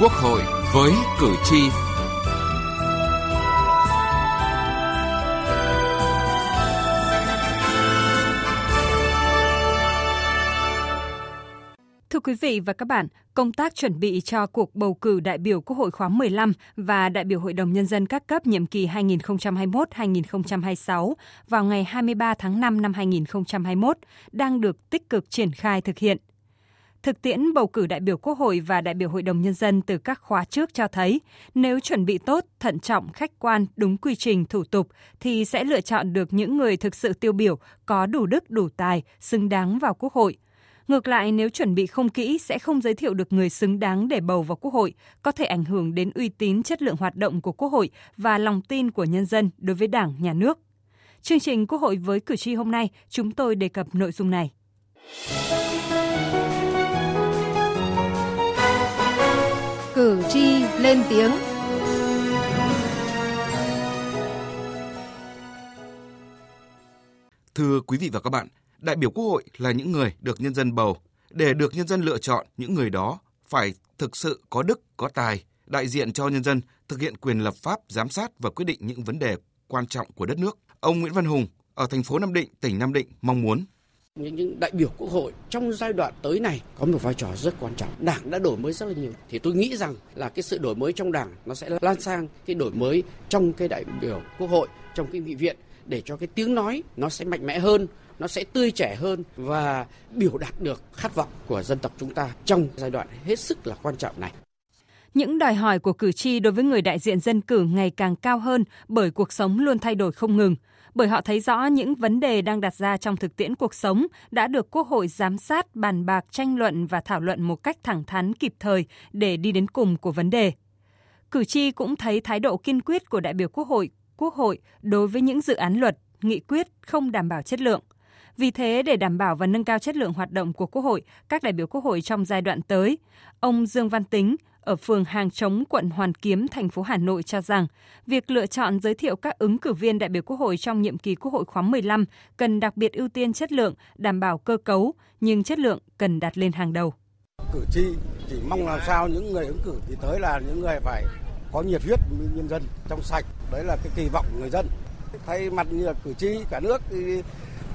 Quốc hội với cử tri. Thưa quý vị và các bạn, công tác chuẩn bị cho cuộc bầu cử đại biểu Quốc hội khóa 15 và đại biểu Hội đồng Nhân dân các cấp nhiệm kỳ 2021-2026 vào ngày 23 tháng 5 năm 2021 đang được tích cực triển khai thực hiện. Thực tiễn bầu cử đại biểu Quốc hội và đại biểu Hội đồng Nhân dân từ các khóa trước cho thấy, nếu chuẩn bị tốt, thận trọng, khách quan, đúng quy trình, thủ tục, thì sẽ lựa chọn được những người thực sự tiêu biểu, có đủ đức, đủ tài, xứng đáng vào Quốc hội. Ngược lại, nếu chuẩn bị không kỹ sẽ không giới thiệu được người xứng đáng để bầu vào Quốc hội, có thể ảnh hưởng đến uy tín chất lượng hoạt động của Quốc hội và lòng tin của nhân dân đối với Đảng, Nhà nước. Chương trình Quốc hội với cử tri hôm nay, chúng tôi đề cập nội dung này. Cử tri lên tiếng. Thưa quý vị và các bạn, đại biểu Quốc hội là những người được nhân dân bầu. Để được nhân dân lựa chọn, những người đó phải thực sự có đức, có tài, đại diện cho nhân dân, thực hiện quyền lập pháp, giám sát và quyết định những vấn đề quan trọng của đất nước. Ông Nguyễn Văn Hùng ở thành phố Nam Định, tỉnh Nam Định mong muốn những, những đại biểu quốc hội trong giai đoạn tới này có một vai trò rất quan trọng. Đảng đã đổi mới rất là nhiều. Thì tôi nghĩ rằng là cái sự đổi mới trong đảng nó sẽ lan sang cái đổi mới trong cái đại biểu quốc hội, trong cái nghị viện để cho cái tiếng nói nó sẽ mạnh mẽ hơn, nó sẽ tươi trẻ hơn và biểu đạt được khát vọng của dân tộc chúng ta trong giai đoạn hết sức là quan trọng này. Những đòi hỏi của cử tri đối với người đại diện dân cử ngày càng cao hơn bởi cuộc sống luôn thay đổi không ngừng bởi họ thấy rõ những vấn đề đang đặt ra trong thực tiễn cuộc sống đã được Quốc hội giám sát, bàn bạc, tranh luận và thảo luận một cách thẳng thắn kịp thời để đi đến cùng của vấn đề. Cử tri cũng thấy thái độ kiên quyết của đại biểu Quốc hội, Quốc hội đối với những dự án luật, nghị quyết không đảm bảo chất lượng. Vì thế, để đảm bảo và nâng cao chất lượng hoạt động của Quốc hội, các đại biểu Quốc hội trong giai đoạn tới, ông Dương Văn Tính, ở phường Hàng Chống, quận Hoàn Kiếm, thành phố Hà Nội cho rằng việc lựa chọn giới thiệu các ứng cử viên đại biểu Quốc hội trong nhiệm kỳ Quốc hội khóa 15 cần đặc biệt ưu tiên chất lượng, đảm bảo cơ cấu, nhưng chất lượng cần đặt lên hàng đầu. Cử tri chỉ mong làm sao những người ứng cử thì tới là những người phải có nhiệt huyết nhân dân trong sạch, đấy là cái kỳ vọng của người dân. Thay mặt như là cử tri cả nước thì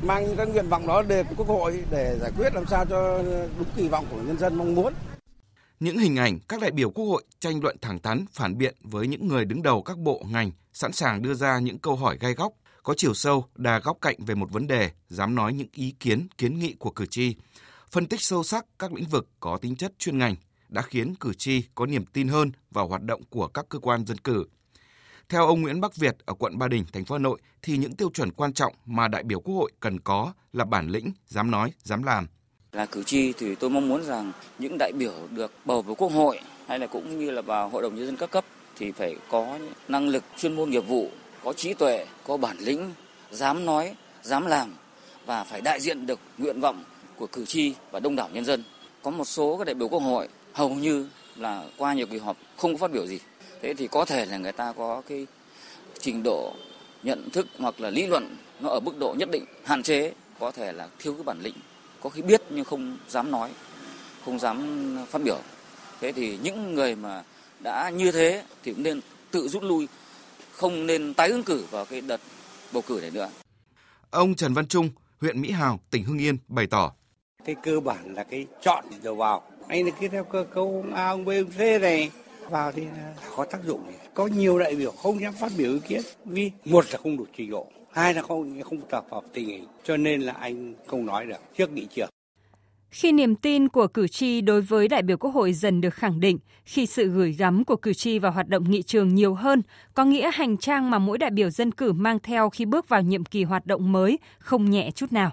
mang cái nguyện vọng đó đề quốc hội để giải quyết làm sao cho đúng kỳ vọng của nhân dân mong muốn. Những hình ảnh các đại biểu Quốc hội tranh luận thẳng thắn phản biện với những người đứng đầu các bộ ngành, sẵn sàng đưa ra những câu hỏi gai góc, có chiều sâu, đa góc cạnh về một vấn đề, dám nói những ý kiến, kiến nghị của cử tri, phân tích sâu sắc các lĩnh vực có tính chất chuyên ngành đã khiến cử tri có niềm tin hơn vào hoạt động của các cơ quan dân cử. Theo ông Nguyễn Bắc Việt ở quận Ba Đình, thành phố Hà Nội thì những tiêu chuẩn quan trọng mà đại biểu Quốc hội cần có là bản lĩnh, dám nói, dám làm, là cử tri thì tôi mong muốn rằng những đại biểu được bầu vào quốc hội hay là cũng như là vào hội đồng nhân dân các cấp thì phải có năng lực chuyên môn nghiệp vụ, có trí tuệ, có bản lĩnh, dám nói, dám làm và phải đại diện được nguyện vọng của cử tri và đông đảo nhân dân. Có một số các đại biểu quốc hội hầu như là qua nhiều kỳ họp không có phát biểu gì. Thế thì có thể là người ta có cái trình độ nhận thức hoặc là lý luận nó ở mức độ nhất định hạn chế có thể là thiếu cái bản lĩnh có khi biết nhưng không dám nói, không dám phát biểu. Thế thì những người mà đã như thế thì cũng nên tự rút lui, không nên tái ứng cử vào cái đợt bầu cử này nữa. Ông Trần Văn Trung, huyện Mỹ Hào, tỉnh Hưng Yên bày tỏ. Cái cơ bản là cái chọn đầu vào. Anh là cứ theo cơ cấu ông A, ông B, ông C này vào thì có tác dụng. Có nhiều đại biểu không dám phát biểu ý kiến vì một là không đủ trình độ, hai là không không tập hợp tình hình cho nên là anh không nói được trước nghị trường khi niềm tin của cử tri đối với đại biểu Quốc hội dần được khẳng định, khi sự gửi gắm của cử tri vào hoạt động nghị trường nhiều hơn, có nghĩa hành trang mà mỗi đại biểu dân cử mang theo khi bước vào nhiệm kỳ hoạt động mới không nhẹ chút nào.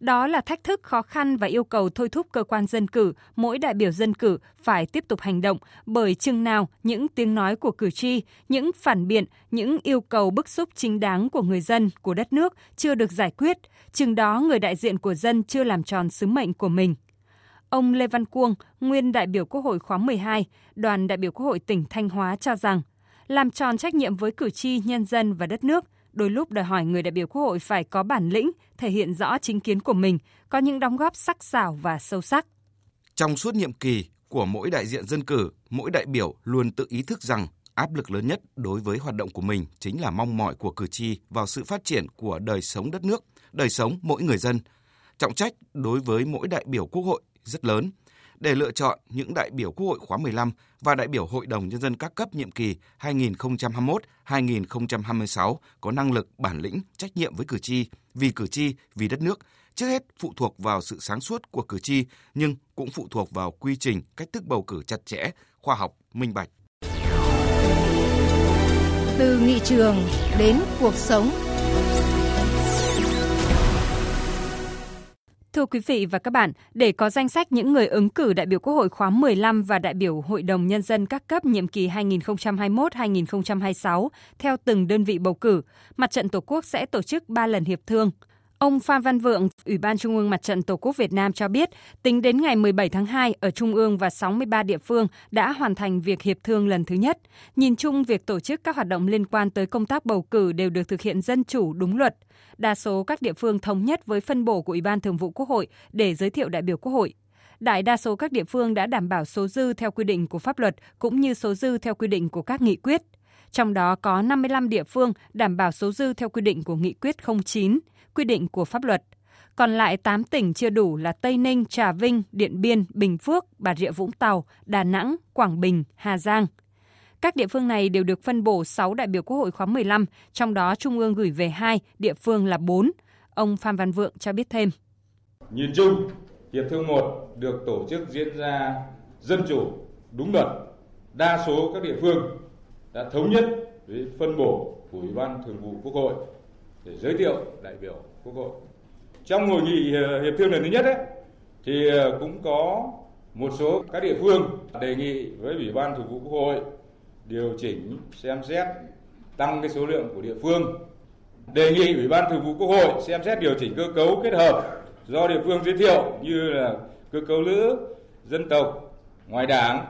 Đó là thách thức khó khăn và yêu cầu thôi thúc cơ quan dân cử, mỗi đại biểu dân cử phải tiếp tục hành động bởi chừng nào những tiếng nói của cử tri, những phản biện, những yêu cầu bức xúc chính đáng của người dân, của đất nước chưa được giải quyết, chừng đó người đại diện của dân chưa làm tròn sứ mệnh của mình. Ông Lê Văn Cuông, nguyên đại biểu Quốc hội khóa 12, đoàn đại biểu Quốc hội tỉnh Thanh Hóa cho rằng, làm tròn trách nhiệm với cử tri, nhân dân và đất nước – đôi lúc đòi hỏi người đại biểu Quốc hội phải có bản lĩnh, thể hiện rõ chính kiến của mình, có những đóng góp sắc sảo và sâu sắc. Trong suốt nhiệm kỳ, của mỗi đại diện dân cử, mỗi đại biểu luôn tự ý thức rằng áp lực lớn nhất đối với hoạt động của mình chính là mong mỏi của cử tri vào sự phát triển của đời sống đất nước, đời sống mỗi người dân. Trọng trách đối với mỗi đại biểu Quốc hội rất lớn để lựa chọn những đại biểu Quốc hội khóa 15 và đại biểu Hội đồng Nhân dân các cấp nhiệm kỳ 2021-2026 có năng lực, bản lĩnh, trách nhiệm với cử tri, vì cử tri, vì đất nước, trước hết phụ thuộc vào sự sáng suốt của cử tri nhưng cũng phụ thuộc vào quy trình, cách thức bầu cử chặt chẽ, khoa học, minh bạch. Từ nghị trường đến cuộc sống. Thưa quý vị và các bạn, để có danh sách những người ứng cử đại biểu Quốc hội khóa 15 và đại biểu Hội đồng Nhân dân các cấp nhiệm kỳ 2021-2026 theo từng đơn vị bầu cử, Mặt trận Tổ quốc sẽ tổ chức 3 lần hiệp thương. Ông Phan Văn Vượng, Ủy ban Trung ương Mặt trận Tổ quốc Việt Nam cho biết, tính đến ngày 17 tháng 2, ở Trung ương và 63 địa phương đã hoàn thành việc hiệp thương lần thứ nhất. Nhìn chung, việc tổ chức các hoạt động liên quan tới công tác bầu cử đều được thực hiện dân chủ, đúng luật. Đa số các địa phương thống nhất với phân bổ của Ủy ban Thường vụ Quốc hội để giới thiệu đại biểu Quốc hội. Đại đa số các địa phương đã đảm bảo số dư theo quy định của pháp luật cũng như số dư theo quy định của các nghị quyết. Trong đó có 55 địa phương đảm bảo số dư theo quy định của Nghị quyết 09, quy định của pháp luật. Còn lại 8 tỉnh chưa đủ là Tây Ninh, Trà Vinh, Điện Biên, Bình Phước, Bà Rịa Vũng Tàu, Đà Nẵng, Quảng Bình, Hà Giang. Các địa phương này đều được phân bổ 6 đại biểu Quốc hội khóa 15, trong đó Trung ương gửi về 2, địa phương là 4. Ông Phan Văn Vượng cho biết thêm. Nhìn chung, Hiệp thương 1 được tổ chức diễn ra dân chủ, đúng luật. Đa số các địa phương đã thống nhất với phân bổ của Ủy ban Thường vụ Quốc hội để giới thiệu đại biểu Quốc hội. Trong hội nghị ờ, hiệp thương lần thứ nhất ấy, thì ờ, cũng có một số các địa phương đề nghị với Ủy ban Thường vụ Quốc hội điều chỉnh xem xét tăng cái số lượng của địa phương đề nghị Ủy ban Thường vụ Quốc hội xem xét điều chỉnh cơ cấu kết hợp do địa phương giới thiệu như là cơ cấu nữ, dân tộc, ngoài đảng,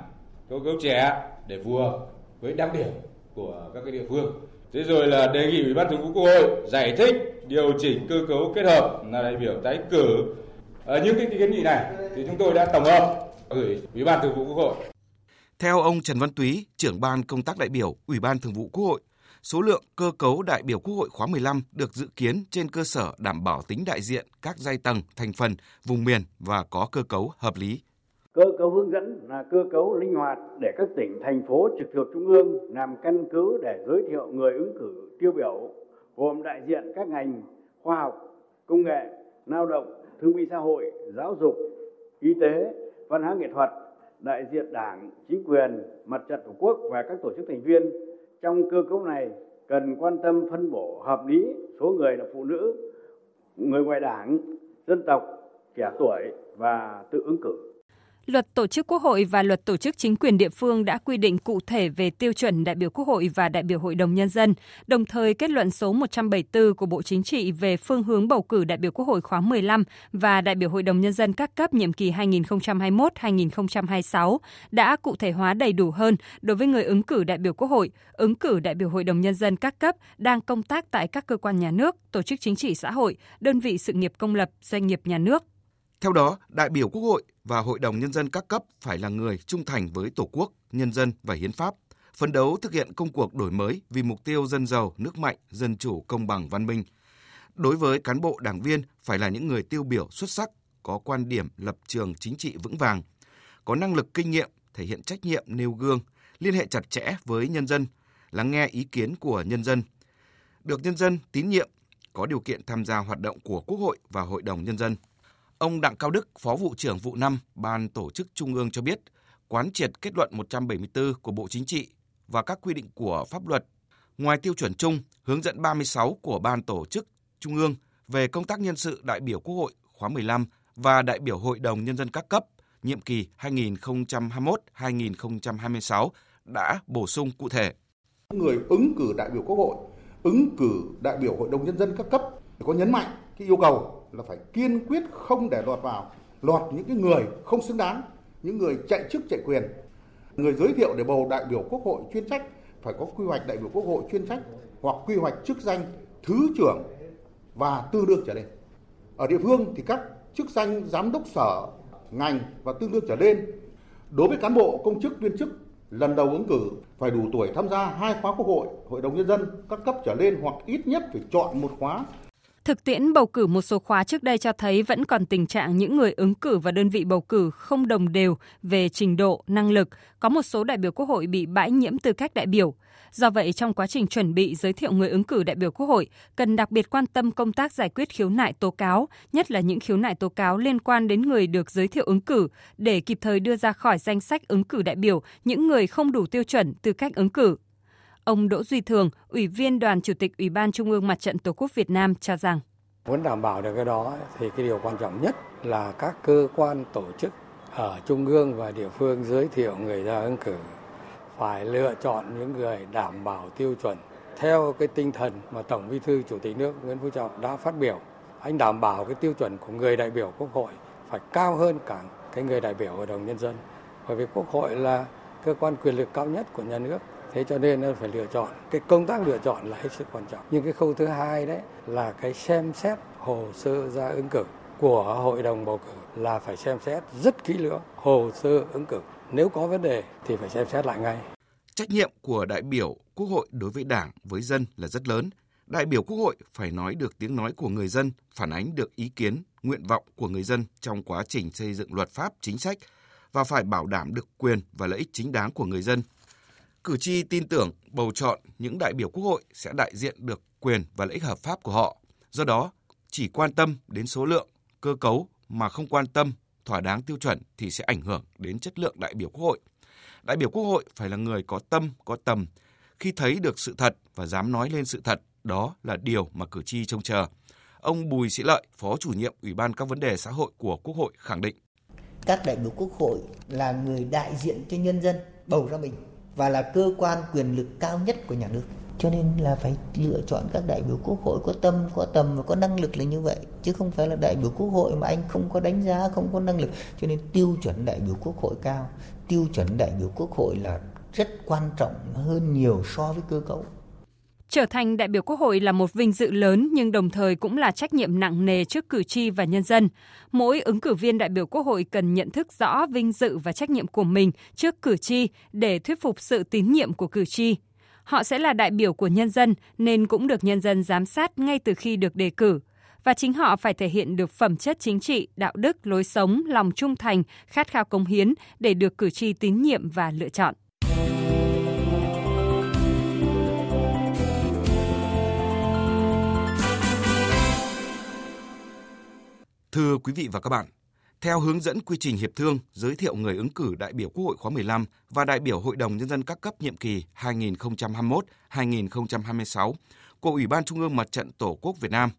cơ cấu trẻ để phù hợp với đặc điểm của các cái địa phương. Thế rồi là đề nghị Ủy ban Thường vụ Quốc hội giải thích điều chỉnh cơ cấu kết hợp là đại biểu tái cử. ở những cái kiến nghị này thì chúng tôi đã tổng hợp gửi Ủy ban Thường vụ Quốc hội. Theo ông Trần Văn Túy, trưởng ban công tác đại biểu Ủy ban Thường vụ Quốc hội, số lượng cơ cấu đại biểu Quốc hội khóa 15 được dự kiến trên cơ sở đảm bảo tính đại diện các giai tầng, thành phần, vùng miền và có cơ cấu hợp lý. Cơ cấu hướng dẫn là cơ cấu linh hoạt để các tỉnh, thành phố trực thuộc trung ương làm căn cứ để giới thiệu người ứng cử tiêu biểu gồm đại diện các ngành khoa học, công nghệ, lao động, thương binh xã hội, giáo dục, y tế, văn hóa nghệ thuật, đại diện đảng, chính quyền, mặt trận tổ quốc và các tổ chức thành viên. Trong cơ cấu này cần quan tâm phân bổ hợp lý số người là phụ nữ, người ngoài đảng, dân tộc, trẻ tuổi và tự ứng cử. Luật tổ chức Quốc hội và luật tổ chức chính quyền địa phương đã quy định cụ thể về tiêu chuẩn đại biểu Quốc hội và đại biểu Hội đồng Nhân dân, đồng thời kết luận số 174 của Bộ Chính trị về phương hướng bầu cử đại biểu Quốc hội khóa 15 và đại biểu Hội đồng Nhân dân các cấp nhiệm kỳ 2021-2026 đã cụ thể hóa đầy đủ hơn đối với người ứng cử đại biểu Quốc hội, ứng cử đại biểu Hội đồng Nhân dân các cấp đang công tác tại các cơ quan nhà nước, tổ chức chính trị xã hội, đơn vị sự nghiệp công lập, doanh nghiệp nhà nước, theo đó, đại biểu Quốc hội và Hội đồng Nhân dân các cấp phải là người trung thành với Tổ quốc, nhân dân và hiến pháp, phấn đấu thực hiện công cuộc đổi mới vì mục tiêu dân giàu, nước mạnh, dân chủ, công bằng, văn minh. Đối với cán bộ đảng viên phải là những người tiêu biểu xuất sắc, có quan điểm lập trường chính trị vững vàng, có năng lực kinh nghiệm, thể hiện trách nhiệm nêu gương, liên hệ chặt chẽ với nhân dân, lắng nghe ý kiến của nhân dân, được nhân dân tín nhiệm, có điều kiện tham gia hoạt động của Quốc hội và Hội đồng Nhân dân. Ông Đặng Cao Đức, Phó vụ trưởng vụ 5 Ban Tổ chức Trung ương cho biết, quán triệt kết luận 174 của Bộ Chính trị và các quy định của pháp luật, ngoài tiêu chuẩn chung, hướng dẫn 36 của Ban Tổ chức Trung ương về công tác nhân sự đại biểu Quốc hội khóa 15 và đại biểu Hội đồng Nhân dân các cấp nhiệm kỳ 2021-2026 đã bổ sung cụ thể. Người ứng cử đại biểu Quốc hội, ứng cử đại biểu Hội đồng Nhân dân các cấp có nhấn mạnh cái yêu cầu là phải kiên quyết không để lọt vào lọt những cái người không xứng đáng, những người chạy chức chạy quyền. Người giới thiệu để bầu đại biểu quốc hội chuyên trách phải có quy hoạch đại biểu quốc hội chuyên trách hoặc quy hoạch chức danh thứ trưởng và tư đương trở lên. Ở địa phương thì các chức danh giám đốc sở, ngành và tương đương trở lên Đối với cán bộ, công chức, viên chức lần đầu ứng cử phải đủ tuổi tham gia hai khóa quốc hội, hội đồng nhân dân các cấp trở lên hoặc ít nhất phải chọn một khóa Thực tiễn bầu cử một số khóa trước đây cho thấy vẫn còn tình trạng những người ứng cử và đơn vị bầu cử không đồng đều về trình độ, năng lực, có một số đại biểu quốc hội bị bãi nhiễm tư cách đại biểu. Do vậy, trong quá trình chuẩn bị giới thiệu người ứng cử đại biểu quốc hội, cần đặc biệt quan tâm công tác giải quyết khiếu nại tố cáo, nhất là những khiếu nại tố cáo liên quan đến người được giới thiệu ứng cử, để kịp thời đưa ra khỏi danh sách ứng cử đại biểu những người không đủ tiêu chuẩn tư cách ứng cử. Ông Đỗ Duy Thường, Ủy viên Đoàn Chủ tịch Ủy ban Trung ương Mặt trận Tổ quốc Việt Nam cho rằng Muốn đảm bảo được cái đó thì cái điều quan trọng nhất là các cơ quan tổ chức ở trung ương và địa phương giới thiệu người ra ứng cử phải lựa chọn những người đảm bảo tiêu chuẩn theo cái tinh thần mà Tổng Bí thư Chủ tịch nước Nguyễn Phú Trọng đã phát biểu. Anh đảm bảo cái tiêu chuẩn của người đại biểu Quốc hội phải cao hơn cả cái người đại biểu Hội đồng Nhân dân. Bởi vì Quốc hội là cơ quan quyền lực cao nhất của nhà nước thế cho nên nó phải lựa chọn. Cái công tác lựa chọn là hết sức quan trọng. Nhưng cái khâu thứ hai đấy là cái xem xét hồ sơ ra ứng cử của hội đồng bầu cử là phải xem xét rất kỹ lưỡng hồ sơ ứng cử. Nếu có vấn đề thì phải xem xét lại ngay. Trách nhiệm của đại biểu quốc hội đối với đảng với dân là rất lớn. Đại biểu quốc hội phải nói được tiếng nói của người dân, phản ánh được ý kiến, nguyện vọng của người dân trong quá trình xây dựng luật pháp, chính sách và phải bảo đảm được quyền và lợi ích chính đáng của người dân. Cử tri tin tưởng bầu chọn những đại biểu quốc hội sẽ đại diện được quyền và lợi ích hợp pháp của họ. Do đó, chỉ quan tâm đến số lượng, cơ cấu mà không quan tâm thỏa đáng tiêu chuẩn thì sẽ ảnh hưởng đến chất lượng đại biểu quốc hội. Đại biểu quốc hội phải là người có tâm, có tầm. Khi thấy được sự thật và dám nói lên sự thật, đó là điều mà cử tri trông chờ. Ông Bùi Sĩ Lợi, Phó chủ nhiệm Ủy ban các vấn đề xã hội của Quốc hội khẳng định. Các đại biểu quốc hội là người đại diện cho nhân dân bầu ra mình và là cơ quan quyền lực cao nhất của nhà nước. Cho nên là phải lựa chọn các đại biểu quốc hội có tâm, có tầm và có năng lực là như vậy, chứ không phải là đại biểu quốc hội mà anh không có đánh giá, không có năng lực. Cho nên tiêu chuẩn đại biểu quốc hội cao, tiêu chuẩn đại biểu quốc hội là rất quan trọng hơn nhiều so với cơ cấu. Trở thành đại biểu Quốc hội là một vinh dự lớn nhưng đồng thời cũng là trách nhiệm nặng nề trước cử tri và nhân dân. Mỗi ứng cử viên đại biểu Quốc hội cần nhận thức rõ vinh dự và trách nhiệm của mình trước cử tri để thuyết phục sự tín nhiệm của cử tri. Họ sẽ là đại biểu của nhân dân nên cũng được nhân dân giám sát ngay từ khi được đề cử và chính họ phải thể hiện được phẩm chất chính trị, đạo đức, lối sống, lòng trung thành, khát khao cống hiến để được cử tri tín nhiệm và lựa chọn. Thưa quý vị và các bạn, theo hướng dẫn quy trình hiệp thương giới thiệu người ứng cử đại biểu Quốc hội khóa 15 và đại biểu Hội đồng Nhân dân các cấp nhiệm kỳ 2021-2026 của Ủy ban Trung ương Mặt trận Tổ quốc Việt Nam,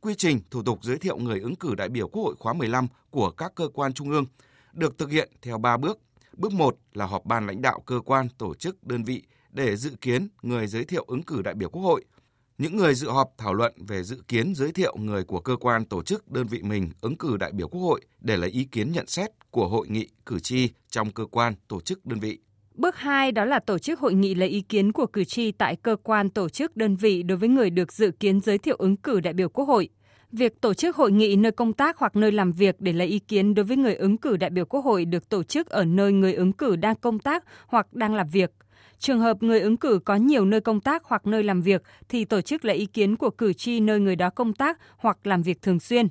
quy trình thủ tục giới thiệu người ứng cử đại biểu Quốc hội khóa 15 của các cơ quan trung ương được thực hiện theo 3 bước. Bước 1 là họp ban lãnh đạo cơ quan, tổ chức, đơn vị để dự kiến người giới thiệu ứng cử đại biểu Quốc hội – những người dự họp thảo luận về dự kiến giới thiệu người của cơ quan tổ chức đơn vị mình ứng cử đại biểu Quốc hội để lấy ý kiến nhận xét của hội nghị cử tri trong cơ quan tổ chức đơn vị. Bước 2 đó là tổ chức hội nghị lấy ý kiến của cử tri tại cơ quan tổ chức đơn vị đối với người được dự kiến giới thiệu ứng cử đại biểu Quốc hội. Việc tổ chức hội nghị nơi công tác hoặc nơi làm việc để lấy ý kiến đối với người ứng cử đại biểu Quốc hội được tổ chức ở nơi người ứng cử đang công tác hoặc đang làm việc. Trường hợp người ứng cử có nhiều nơi công tác hoặc nơi làm việc thì tổ chức lấy ý kiến của cử tri nơi người đó công tác hoặc làm việc thường xuyên.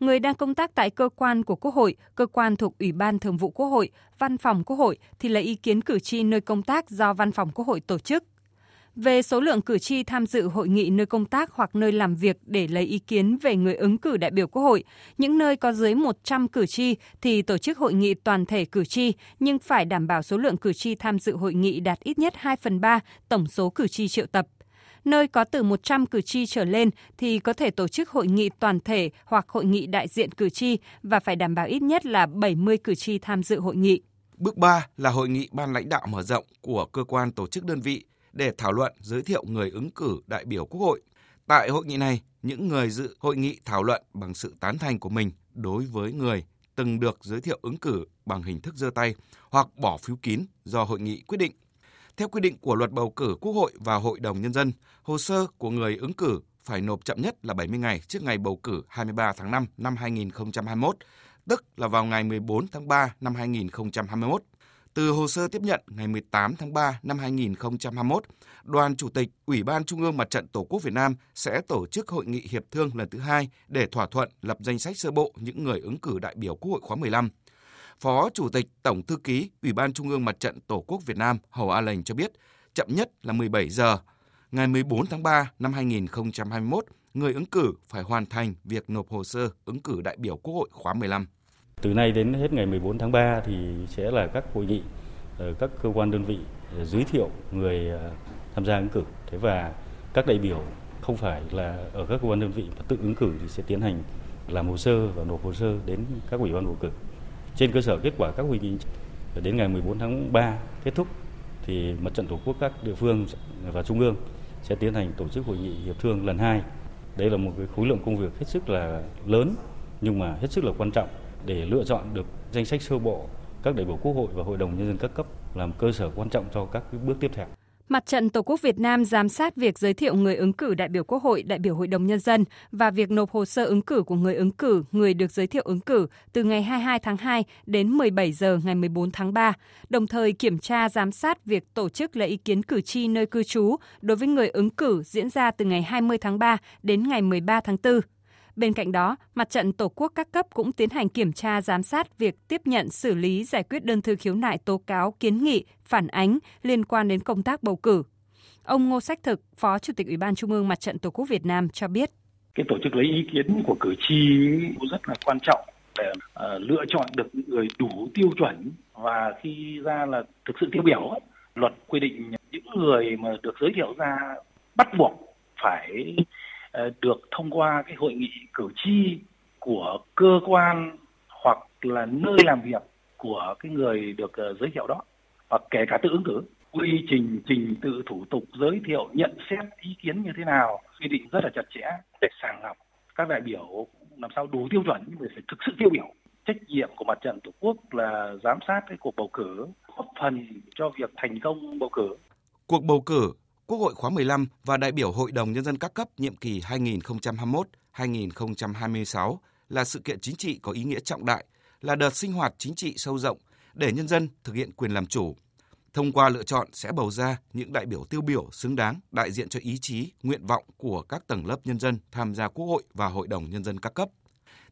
Người đang công tác tại cơ quan của Quốc hội, cơ quan thuộc Ủy ban Thường vụ Quốc hội, Văn phòng Quốc hội thì lấy ý kiến cử tri nơi công tác do Văn phòng Quốc hội tổ chức về số lượng cử tri tham dự hội nghị nơi công tác hoặc nơi làm việc để lấy ý kiến về người ứng cử đại biểu Quốc hội. Những nơi có dưới 100 cử tri thì tổ chức hội nghị toàn thể cử tri, nhưng phải đảm bảo số lượng cử tri tham dự hội nghị đạt ít nhất 2 phần 3 tổng số cử tri triệu tập. Nơi có từ 100 cử tri trở lên thì có thể tổ chức hội nghị toàn thể hoặc hội nghị đại diện cử tri và phải đảm bảo ít nhất là 70 cử tri tham dự hội nghị. Bước 3 là hội nghị ban lãnh đạo mở rộng của cơ quan tổ chức đơn vị để thảo luận giới thiệu người ứng cử đại biểu Quốc hội. Tại hội nghị này, những người dự hội nghị thảo luận bằng sự tán thành của mình đối với người từng được giới thiệu ứng cử bằng hình thức giơ tay hoặc bỏ phiếu kín do hội nghị quyết định. Theo quy định của luật bầu cử Quốc hội và Hội đồng Nhân dân, hồ sơ của người ứng cử phải nộp chậm nhất là 70 ngày trước ngày bầu cử 23 tháng 5 năm 2021, tức là vào ngày 14 tháng 3 năm 2021. Từ hồ sơ tiếp nhận ngày 18 tháng 3 năm 2021, Đoàn Chủ tịch Ủy ban Trung ương Mặt trận Tổ quốc Việt Nam sẽ tổ chức hội nghị hiệp thương lần thứ hai để thỏa thuận lập danh sách sơ bộ những người ứng cử đại biểu Quốc hội khóa 15. Phó Chủ tịch Tổng Thư ký Ủy ban Trung ương Mặt trận Tổ quốc Việt Nam Hầu A Lệnh cho biết, chậm nhất là 17 giờ, ngày 14 tháng 3 năm 2021, người ứng cử phải hoàn thành việc nộp hồ sơ ứng cử đại biểu Quốc hội khóa 15. Từ nay đến hết ngày 14 tháng 3 thì sẽ là các hội nghị các cơ quan đơn vị ờ, giới thiệu người ờ, tham gia ứng cử. Thế và các đại biểu không phải là ở các cơ quan đơn vị mà tự ứng cử thì sẽ tiến hành làm hồ sơ và nộp hồ sơ đến các ủy ban bầu cử. Trên cơ sở kết quả các hội nghị đến ngày 14 tháng 3 kết thúc thì mặt trận tổ quốc các địa phương và trung ương sẽ tiến hành tổ chức hội nghị hiệp thương lần hai. Đây là một cái khối lượng công việc hết sức là lớn nhưng mà hết sức là quan trọng để lựa chọn được danh sách sơ bộ các đại biểu Quốc hội và Hội đồng nhân dân các cấp làm cơ sở quan trọng cho các bước tiếp theo. Mặt trận Tổ quốc Việt Nam giám sát việc giới thiệu người ứng cử đại biểu Quốc hội, đại biểu Hội đồng Nhân dân và việc nộp hồ sơ ứng cử của người ứng cử, người được giới thiệu ứng cử từ ngày 22 tháng 2 đến 17 giờ ngày 14 tháng 3, đồng thời kiểm tra giám sát việc tổ chức lấy ý kiến cử tri nơi cư trú đối với người ứng cử diễn ra từ ngày 20 tháng 3 đến ngày 13 tháng 4. Bên cạnh đó, Mặt trận Tổ quốc các cấp cũng tiến hành kiểm tra giám sát việc tiếp nhận xử lý giải quyết đơn thư khiếu nại tố cáo kiến nghị, phản ánh liên quan đến công tác bầu cử. Ông Ngô Sách Thực, Phó Chủ tịch Ủy ban Trung ương Mặt trận Tổ quốc Việt Nam cho biết. Cái tổ chức lấy ý kiến của cử tri rất là quan trọng để uh, lựa chọn được những người đủ tiêu chuẩn và khi ra là thực sự tiêu biểu luật quy định những người mà được giới thiệu ra bắt buộc phải Ờ, được thông qua cái hội nghị cử tri của cơ quan hoặc là nơi làm việc của cái người được ờ, giới thiệu đó, hoặc kể cả tự ứng cử. Quy trình trình tự thủ tục giới thiệu, nhận xét ý kiến như thế nào, quy định rất là chặt chẽ để sàng lọc các đại biểu, làm sao đủ tiêu chuẩn nhưng phải thực sự tiêu biểu. Trách nhiệm của mặt trận tổ quốc là giám sát cái cuộc bầu cử, góp phần cho việc thành công bầu cử. Cuộc bầu cử Quốc hội khóa 15 và đại biểu Hội đồng Nhân dân các cấp nhiệm kỳ 2021-2026 là sự kiện chính trị có ý nghĩa trọng đại, là đợt sinh hoạt chính trị sâu rộng để nhân dân thực hiện quyền làm chủ. Thông qua lựa chọn sẽ bầu ra những đại biểu tiêu biểu xứng đáng đại diện cho ý chí, nguyện vọng của các tầng lớp nhân dân tham gia Quốc hội và Hội đồng Nhân dân các cấp.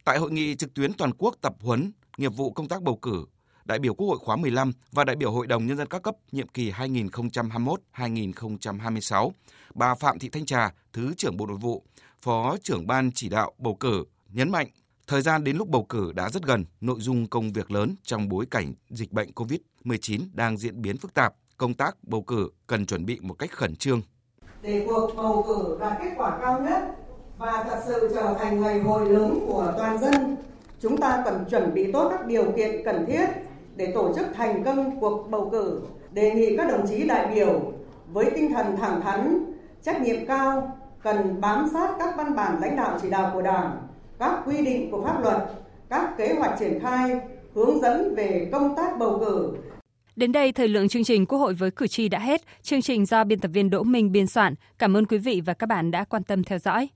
Tại hội nghị trực tuyến toàn quốc tập huấn nghiệp vụ công tác bầu cử đại biểu Quốc hội khóa 15 và đại biểu Hội đồng Nhân dân các cấp nhiệm kỳ 2021-2026, bà Phạm Thị Thanh Trà, Thứ trưởng Bộ Nội vụ, Phó trưởng Ban chỉ đạo bầu cử, nhấn mạnh thời gian đến lúc bầu cử đã rất gần, nội dung công việc lớn trong bối cảnh dịch bệnh COVID-19 đang diễn biến phức tạp, công tác bầu cử cần chuẩn bị một cách khẩn trương. Để cuộc bầu cử đạt kết quả cao nhất và thật sự trở thành ngày hội lớn của toàn dân, chúng ta cần chuẩn bị tốt các điều kiện cần thiết để tổ chức thành công cuộc bầu cử, đề nghị các đồng chí đại biểu với tinh thần thẳng thắn, trách nhiệm cao cần bám sát các văn bản lãnh đạo chỉ đạo của Đảng, các quy định của pháp luật, các kế hoạch triển khai, hướng dẫn về công tác bầu cử. Đến đây, thời lượng chương trình Quốc hội với cử tri đã hết. Chương trình do biên tập viên Đỗ Minh biên soạn. Cảm ơn quý vị và các bạn đã quan tâm theo dõi.